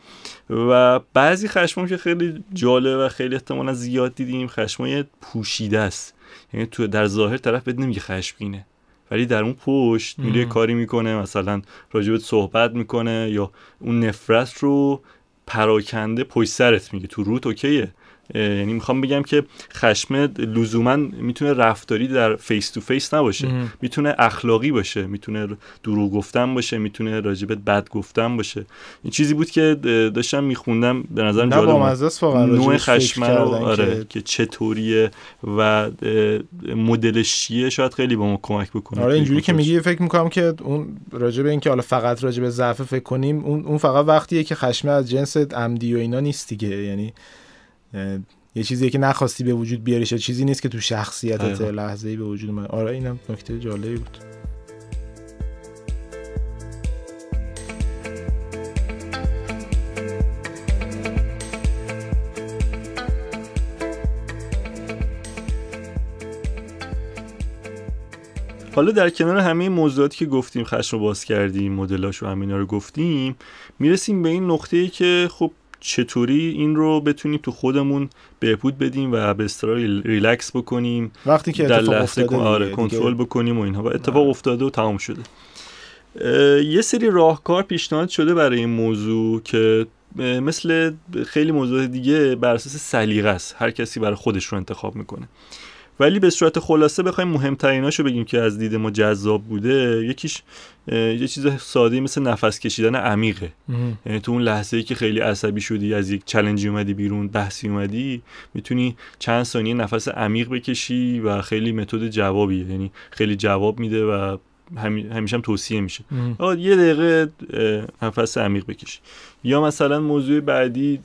و بعضی خشم که خیلی جالب و خیلی احتمالا زیاد دیدیم خشمای پوشیده است. یعنی تو در ظاهر طرف بد نمیگه خشمگینه. ولی در اون پشت میره کاری می‌کنه مثلا راجبت صحبت می‌کنه یا اون نفرت رو پراکنده پشت سرت میگه. تو روت اوکیه. یعنی می‌خوام بگم که خشم لزوما می‌تونه رفتاری در face to face نباشه. می‌تونه اخلاقی باشه می‌تونه دروغ گفتن باشه می‌تونه راجبت بد گفتن باشه. این چیزی بود که داشتم میخوندم به نظرم جالب نوع خشم رو آره که چطوریه و مدلش چیه؟ شاید خیلی با ما کمک بکنه. آره اینجوری که میگی فکر می‌کنم که اون راجب اینکه حالا فقط راجب ضعف فکر کنیم اون فقط وقتیه که خشم از جنس عمدی و اینا نیست دیگه. یعنی یه چیزی که نخواستی به وجود بیاریش چیزی نیست که تو شخصیتت لحظه ای به وجود اومد. آره اینم نکته جالبی بود. حالا در کنار همه موضوعاتی که گفتیم خشم رو باز کردیم مدلاش و همینا رو گفتیم می‌رسیم به این نقطه ای که خب چطوری این رو بتونیم تو خودمون بهبود بدیم و به اصطلاح ریلکس بکنیم وقتی که اتفاق افتاده آره کنترل بکنیم و اینها. و اتفاق افتاده و تمام شده. یه سری راهکار پیشنهاد شده برای این موضوع که مثل خیلی موضوع دیگه بر اساس سلیقه است. هر کسی برای خودش رو انتخاب می‌کنه. ولی به صورت خلاصه بخوایم مهمتریناشو بگیم که از دید ما جذاب بوده یکیش یه چیز ساده مثل نفس کشیدن عمیقه. یعنی تو اون لحظه ای که خیلی عصبی شدی از یک چلنجی اومدی بیرون بحثی اومدی می‌تونی چند ثانیه نفس عمیق بکشی و خیلی متد جوابیه. یعنی خیلی جواب میده و همیشه هم توصیه میشه. یه دقیقه نفس عمیق بکشی. یا مثلا موضوع بعدی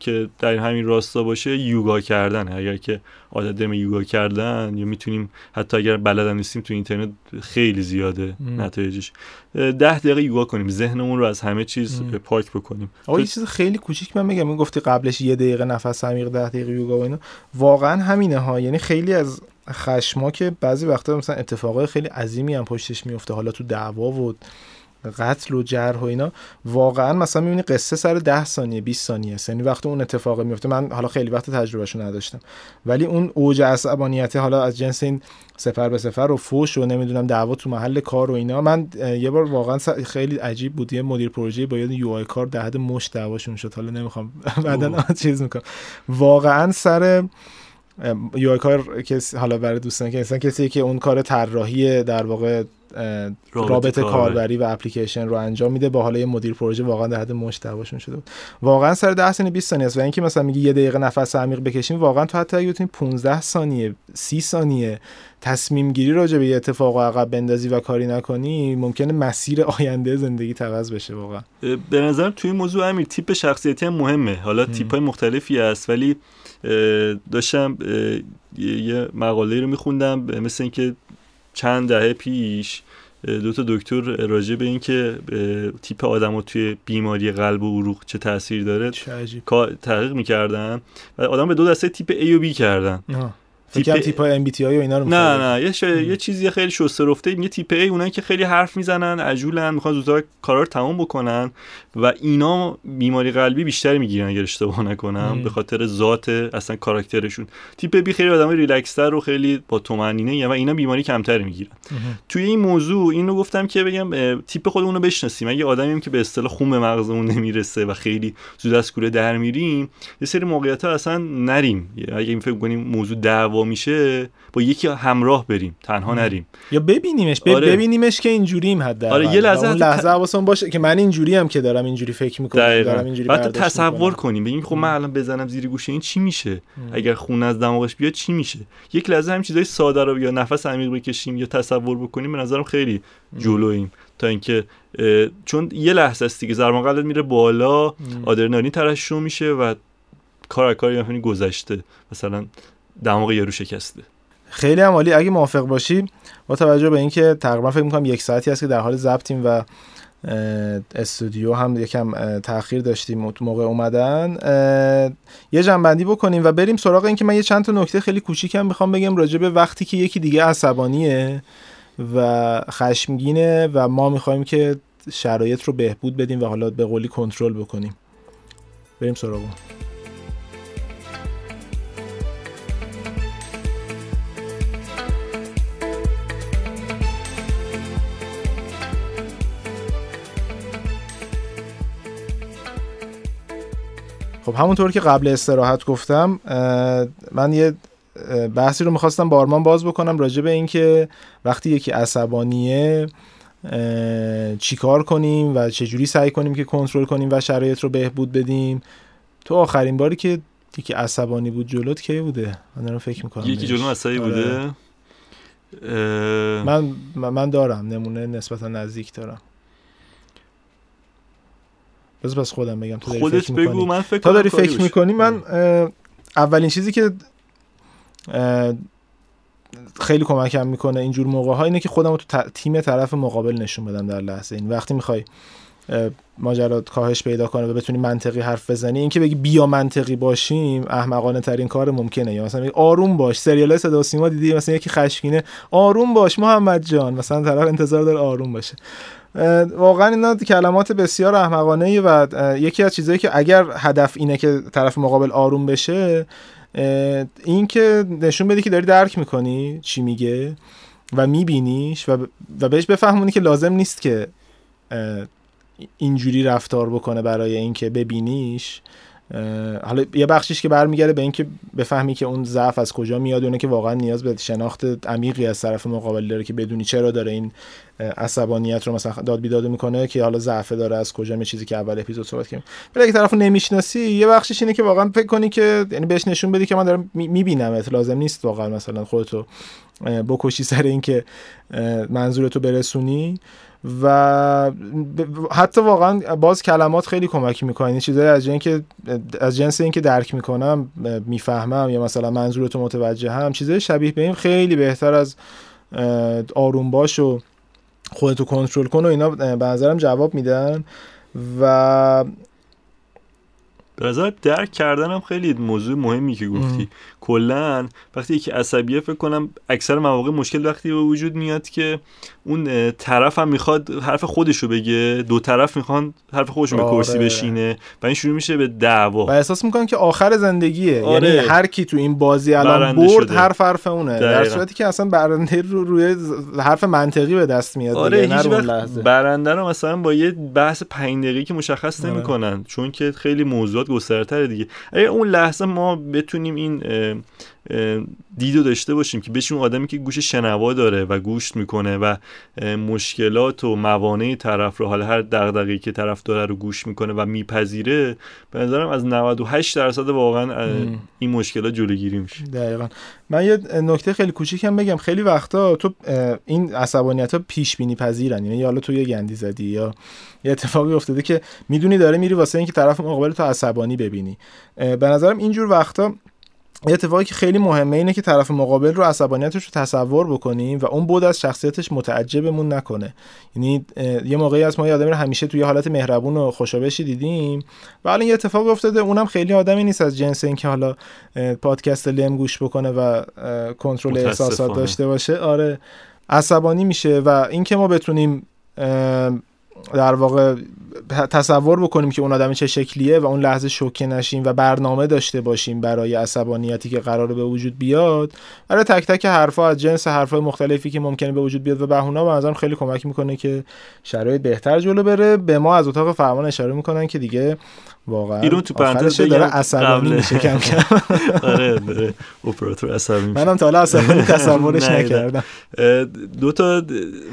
که در همین راستا باشه یوگا کردن. اگر که عادت داریم یوگا کردن یا می‌تونیم حتی اگر بلدم نیستیم تو اینترنت خیلی زیاده نتایجش. ده دقیقه یوگا کنیم. ذهنمون رو از همه چیز پاک بکنیم. آقا یه چیز خیلی کوچیک من میگم. گفتی قبلش یه دقیقه نفس عمیق ده دقیقه یوگا و اینا واقعا همینه ها. یعنی خیلی از خشما که بعضی وقتا مثلا اتفاقای خیلی عظیمی هم پشتش میفته حالا تو دعوا و قتل و جرح و اینا. واقعا مثلا می‌بینی قصه سر 10 ثانیه 20 ثانیه یعنی وقتی اون اتفاق میفته من حالا خیلی وقت تجربهشو نداشتم. ولی اون اوج عصبانیت حالا از جنس این سفر به سفر و فوش و نمی‌دونم دعوا تو محل کار و اینا من یه بار واقعا خیلی عجیب بود. یه مدیر پروژه با یه یو آی کار ده حد مش دعواشون شد. حالا نمی‌خوام بعدا چیز می‌کنم. واقعا سر یو کار که حالا برای دوستان که انسان کسی که اون کار طراحی در واقع رابطه, کاربری. و اپلیکیشن رو انجام میده با حالا یه مدیر پروژه واقعا در حد مشت دعواشون شده بود. واقعا سر 10 ثانیه 20 ثانیه است و اینکه مثلا میگی یه دقیقه نفس عمیق بکشیم واقعا تو حتی اگه بتونی 15 ثانیه 30 ثانیه تصمیم گیری راجع به یه اتفاق عقب بندازی و کاری نکنی ممکنه مسیر آینده زندگی عوض بشه واقعا. به نظر توی موضوع امیر تیپ شخصیتی هم مهمه. حالا تیپ های مختلفی هست ولی داشتم یه مقاله رو میخوندم مثل اینکه چند دهه پیش دو تا دکتر راجع به اینکه تیپ آدم توی بیماری قلب و عروق چه تاثیر داره تحقیق می‌کردن و آدم به دو دسته تیپ A و B کردن تیپ تیپ MBTI و اینا رو نه نه یه, ش... یه چیزی خیلی شسته رفته یه تیپ A اونایی که خیلی حرف می‌زنن عجولن می‌خوان زودتر کارا رو تمام بکنن و اینا بیماری قلبی بیشتری می‌گیرن اگر اشتباه نکنم به خاطر ذات اصلا کاراکترشون. تیپ B خیلی آدمای ریلکس و خیلی با طمأنینه و اینا بیماری کمتری می‌گیرن. توی این موضوع اینو گفتم که بگم تیپ خودمون رو بشناسیم. اگه آدمیم که به اصطلاح خون به مغزمون نمی‌رسه و خیلی زود از کوره در میریم یه سری موقعیت ها اصلا نریم. اگه این فکر کنیم موضوع دعوا میشه با یکی همراه بریم تنها نریم. یا ببینیمش آره. ببینیمش که اینجوریم حد آره یه لحظه اون لحظه باشه که من اینجوری هم که دارم اینجوری فکر می‌کنم دارم اینجوری بعد تصور کنیم بگیم خب من الان بزنم زیر گوشه این چی میشه؟ اگر خون از دماغش بیاد چی میشه؟ یک لحظه هم چیزای ساده رو یا نفس عمیق بکشیم یا تصور بکنیم به نظرم خیلی جلویم. تا اینکه چون یه لحظه است دیگه ضربان قلبت میره بالا آدرنالین ترشح میشه و کار کاری گذشته. مثلا دماغ یارو شکسته. خیلی هم عالی. اگه موافق باشی با توجه به اینکه تقریبا فکر می‌کنم یک ساعتی هست که در حال ضبطیم و استودیو هم یکم تاخیر داشتیم موقع اومدن یه جنبندی بکنیم و بریم سراغ اینکه من یه چند تا نکته خیلی کوچیکم می‌خوام بگم راجع به وقتی که یکی دیگه عصبانیه و خشمگینه و ما می‌خوایم که شرایط رو بهبود بدیم و حالا به قولی کنترل بکنیم. بریم سراغ خب همونطور که قبل استراحت گفتم من یه بحثی رو می‌خواستم با آرمان باز بکنم راجع به اینکه وقتی یکی عصبانیه چیکار کنیم و چجوری سعی کنیم که کنترل کنیم و شرایط رو بهبود بدیم. تو آخرین باری که یکی عصبانی بود جلوت کی بوده؟ من دارم فکر می‌کنم یکی جلو آره. بوده من من دارم نمونه نسبتا نزدیک دارم. بس بس خودم بگم تو خودت بگو من فکر تا داری فکر می‌کنی؟ من اولین چیزی که خیلی کمکم می‌کنه اینجور موقع ها اینه که خودم تو تیم طرف مقابل نشون بدم در لحظه این. وقتی می‌خوای ماجرات کاهش پیدا کنه و بتونی منطقی حرف بزنی اینکه بگی بیا منطقی باشیم احمقانه ترین کار ممکنه. یا مثلا آروم باش. سریال های صدا و سیما دیدی؟ مثلا یکی خشمگینه آروم باش محمد جان. مثلا طرف انتظار داره آروم باشه. واقعا اینا کلمات بسیار احمقانه و یکی از چیزهایی که اگر هدف اینه که طرف مقابل آروم بشه این که نشون بدی که داری درک می‌کنی چی میگه و میبینیش و, و بهش بفهمونی که لازم نیست که اینجوری رفتار بکنه برای اینکه ببینیش. حالا یه بخشیش که برمیگرده به اینکه بفهمی که اون ضعف از کجا میاد اونه که واقعا نیاز به شناخت عمیقی از طرف مقابل داره که بدونی چرا داره این عصبانیت رو مثلا داد بیداد می‌کنه که حالا ضعف داره از کجا می چیزی که اول اپیزود صحبت کردیم. ولی اگه طرفو نمی‌شناسی یه بخشش اینه که واقعا فکر کنی که یعنی بهش نشون بدی که من دارم میبینمت لازم نیست واقعا مثلا خودتو بکشی سر اینکه منظورتو برسونی. و حتی واقعا باز کلمات خیلی کمک می‌کنه این چیزایی از جنس که از جنس اینکه درک می‌کنم می‌فهمم یا مثلا منظورتو متوجه هم چیزای شبیه به این خیلی بهتر از آروم باش و خودتو کنترل کن و اینا به نظرم جواب میدن. و به نظر درک کردن هم خیلی موضوع مهمی که گفتی. کلا وقتی یکی عصبیه فکر کنم اکثر مواقع مشکل وقتی به وجود میاد که اون طرف هم می‌خواد حرف خودش رو بگه دو طرف می‌خوان حرف به کرسی آره. بشینه و این شروع میشه به دعوا. و احساس می‌کنن که آخر زندگیه. آره. یعنی هر کی تو این بازی الان برد هر حرف اونه. در صورتی که اصلا برنده رو روی حرف منطقی به دست میاد آره هیچ وقت برنده رو مثلا با یه بحث 5 دقیقه که مشخص آره. نمی‌کنن چون که خیلی موضوعات گسترتره دیگه. اگه اون لحظه ما بتونیم این دیدو داشته باشیم که بشیم آدمی که گوش شنوا داره و گوش می‌کنه و مشکلات و موانع طرف رو حالا هر دغدغه‌ای که طرف داره رو گوش می‌کنه و میپذیره به نظرم از 98 درصد واقعا این مشکلات جلوگیری میشه. دقیقا. من یه نکته خیلی کوچیکم بگم. خیلی وقتا تو این عصبانیت ها پیش بینی پذیرن. یعنی حالا تو یه گندی زدی یا یه اتفاقی افتاده که می‌دونی داره میری واسه اینکه طرف مقابل تو عصبانی ببینی. به نظرم اینجور وقتا اتفاقی که خیلی مهمه اینه که طرف مقابل رو عصبانیتش رو تصور بکنیم و اون بود از شخصیتش متعجبمون نکنه. یعنی یه موقعی از ما یادم رو همیشه توی حالت مهربون و خوشابشی دیدیم و الان یه اتفاق افتاده اونم خیلی آدمی نیست از جنس اینکه حالا پادکست لم گوش بکنه و کنترل احساسات داشته باشه. آره عصبانی میشه و اینکه ما بتونیم در واقع تصور بکنیم که اون آدم چه شکلیه و اون لحظه شوکه نشیم و برنامه داشته باشیم برای عصبانیتی که قراره به وجود بیاد. برای تک تک حرفا از جنس حرفای مختلفی که ممکنه به وجود بیاد و بهونه به نظرم خیلی کمک می‌کنه که شرایط بهتر جلو بره. به ما از اتاق فرمان اشاره می‌کنن که دیگه واقعا ایرون تو پرانتز داره عصبانی میشه کم کم. آره داره اپراتور عصبانی منم تا حالا عصبانی تصورش نکردم. دو تا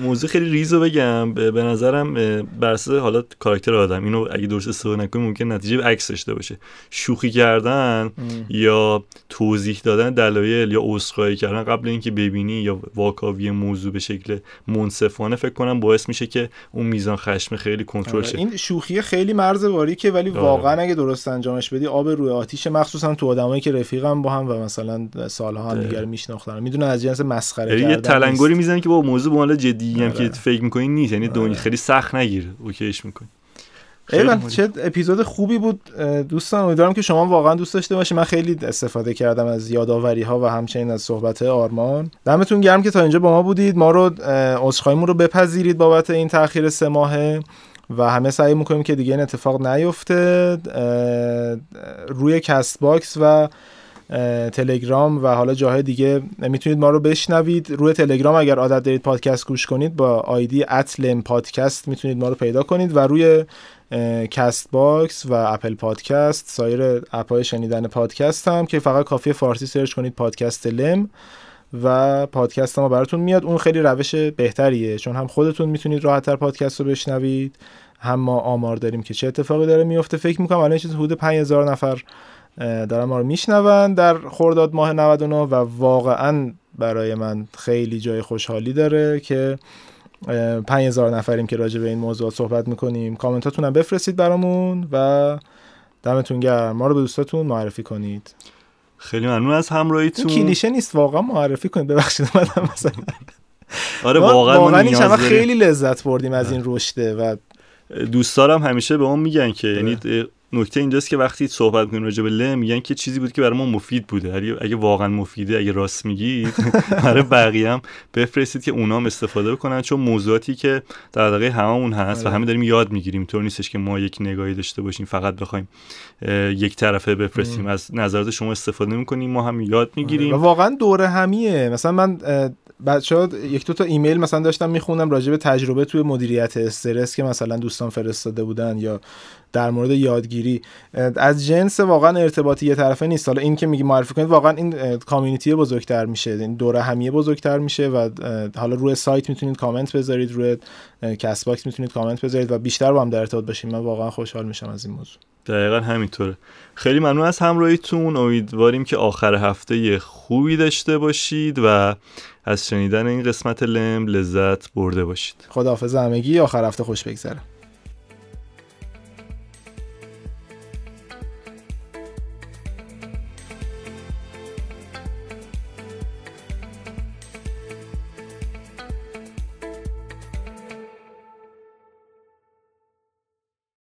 موضوع خیلی ریزو بگم. به نظرم بر حالا کاراکتر آدم اینو اگه درست استفاده نکنی ممکن نتیجه به عکس داشته باشه. شوخی کردن یا توضیح دادن دلایل یا عذرخواهی کردن قبل اینکه ببینی یا واکاوی موضوع به شکل منصفانه فکر کنم باعث میشه که اون میزان خشم خیلی کنترل آره، شه. این شوخی خیلی مرز باریکه ولی آره. واقعا اگه درست انجامش بدی آب روی آتیش مخصوصا تو آدمایی که رفیقم با هم و مثلا سالها هم دیگر میشناختن. می‌دونن از جنس مسخره کردن یه تلنگری می‌زنن که با موضوع با جدی هم که آره. فکر می‌کنی نیست. یعنی دنیا خیلی سخت نگیر. اوکیش می‌کنی. ایوان چه اپیزود خوبی بود دوستان امیدوارم که شما واقعا دوست داشته باشید من خیلی استفاده کردم از یادآوری ها و همچنین از صحبت آرمان. دمتون گرم که تا اینجا با ما بودید. ما رو عذرخواهیمون رو بپذیرید بابت این تاخیر سه ماهه. و همه سعی می‌کنیم که دیگه این اتفاق نیفته روی Castbox و تلگرام و حالا جاهای دیگه می‌تونید ما رو بشنوید. روی تلگرام اگر عادت دارید پادکست گوش کنید با آیدی ات لم پادکست می‌تونید ما رو پیدا کنید و روی Castbox و Apple Podcast سایر اپهای شنیدن پادکست هم که فقط کافی فارسی سرچ کنید پادکست لم. و پادکست ما براتون میاد. اون خیلی روش بهتریه چون هم خودتون می‌تونید راحتتر پادکست رو بشنوید هم ما آمار داریم که چه اتفاقی داره میفته. فکر می‌کنم الان چیز حدود 5000 نفر دارن ما رو میشنون در خرداد ماه 99 و واقعا برای من خیلی جای خوشحالی داره که 5000 نفریم که راجع به این موضوع صحبت می‌کنیم. کامنتاتون هم بفرستید برامون و دمتون گرم. ما رو به دوستاتون معرفی کنید. خیلی ممنون از همراهیتون. کلیشه نیست واقعا معرفی کنید. ببخشید اومدم مثلا. آره واقعا واقعا این خیلی لذت بردیم از این رشده و دوستارم همیشه به ما میگن که یعنی نکته اینجاست که وقتی صحبت می‌کنیم راجع به له میگن که چیزی بود که برای ما مفید بوده. اگه واقعا مفیده اگه راست میگید برای بقیه هم بفرستید که اونا هم استفاده بکنن چون موضوعاتی که در واقع هممون هست و آره. همه داریم یاد می‌گیریم. طور نیستش که ما یک نگاهی داشته باشیم فقط بخوایم یک طرفه بفرستیم. از نظرات شما استفاده می‌کنیم ما هم یاد می‌گیریم. و واقعا دوره همیه. مثلا من بچه یک دو تا ایمیل مثلا داشتم میخوندم راجع به تجربه توی مدیریت استرس که مثلا دوستان فرستاده بودن یا در مورد یادگیری. از جنس واقعا ارتباطی یه طرفه نیست. حالا این که میگی معرفی کنید واقعا این کامیونیتی بزرگتر میشه. این دوره همیه بزرگتر میشه و حالا روی سایت می‌تونید کامنت بذارید روی Castbox می‌تونید کامنت بذارید و بیشتر با هم در ارتباط باشیم. من واقعا خوشحال میشم از این موضوع. دقیقا همینطوره. خیلی ممنون از همراهیتون. امیدواریم که آخر هفته خوبی داشته باشید و از شنیدن این قسمت لم لذت برده باشید. خداحافظ همگی آخر هفته خوش بگذره.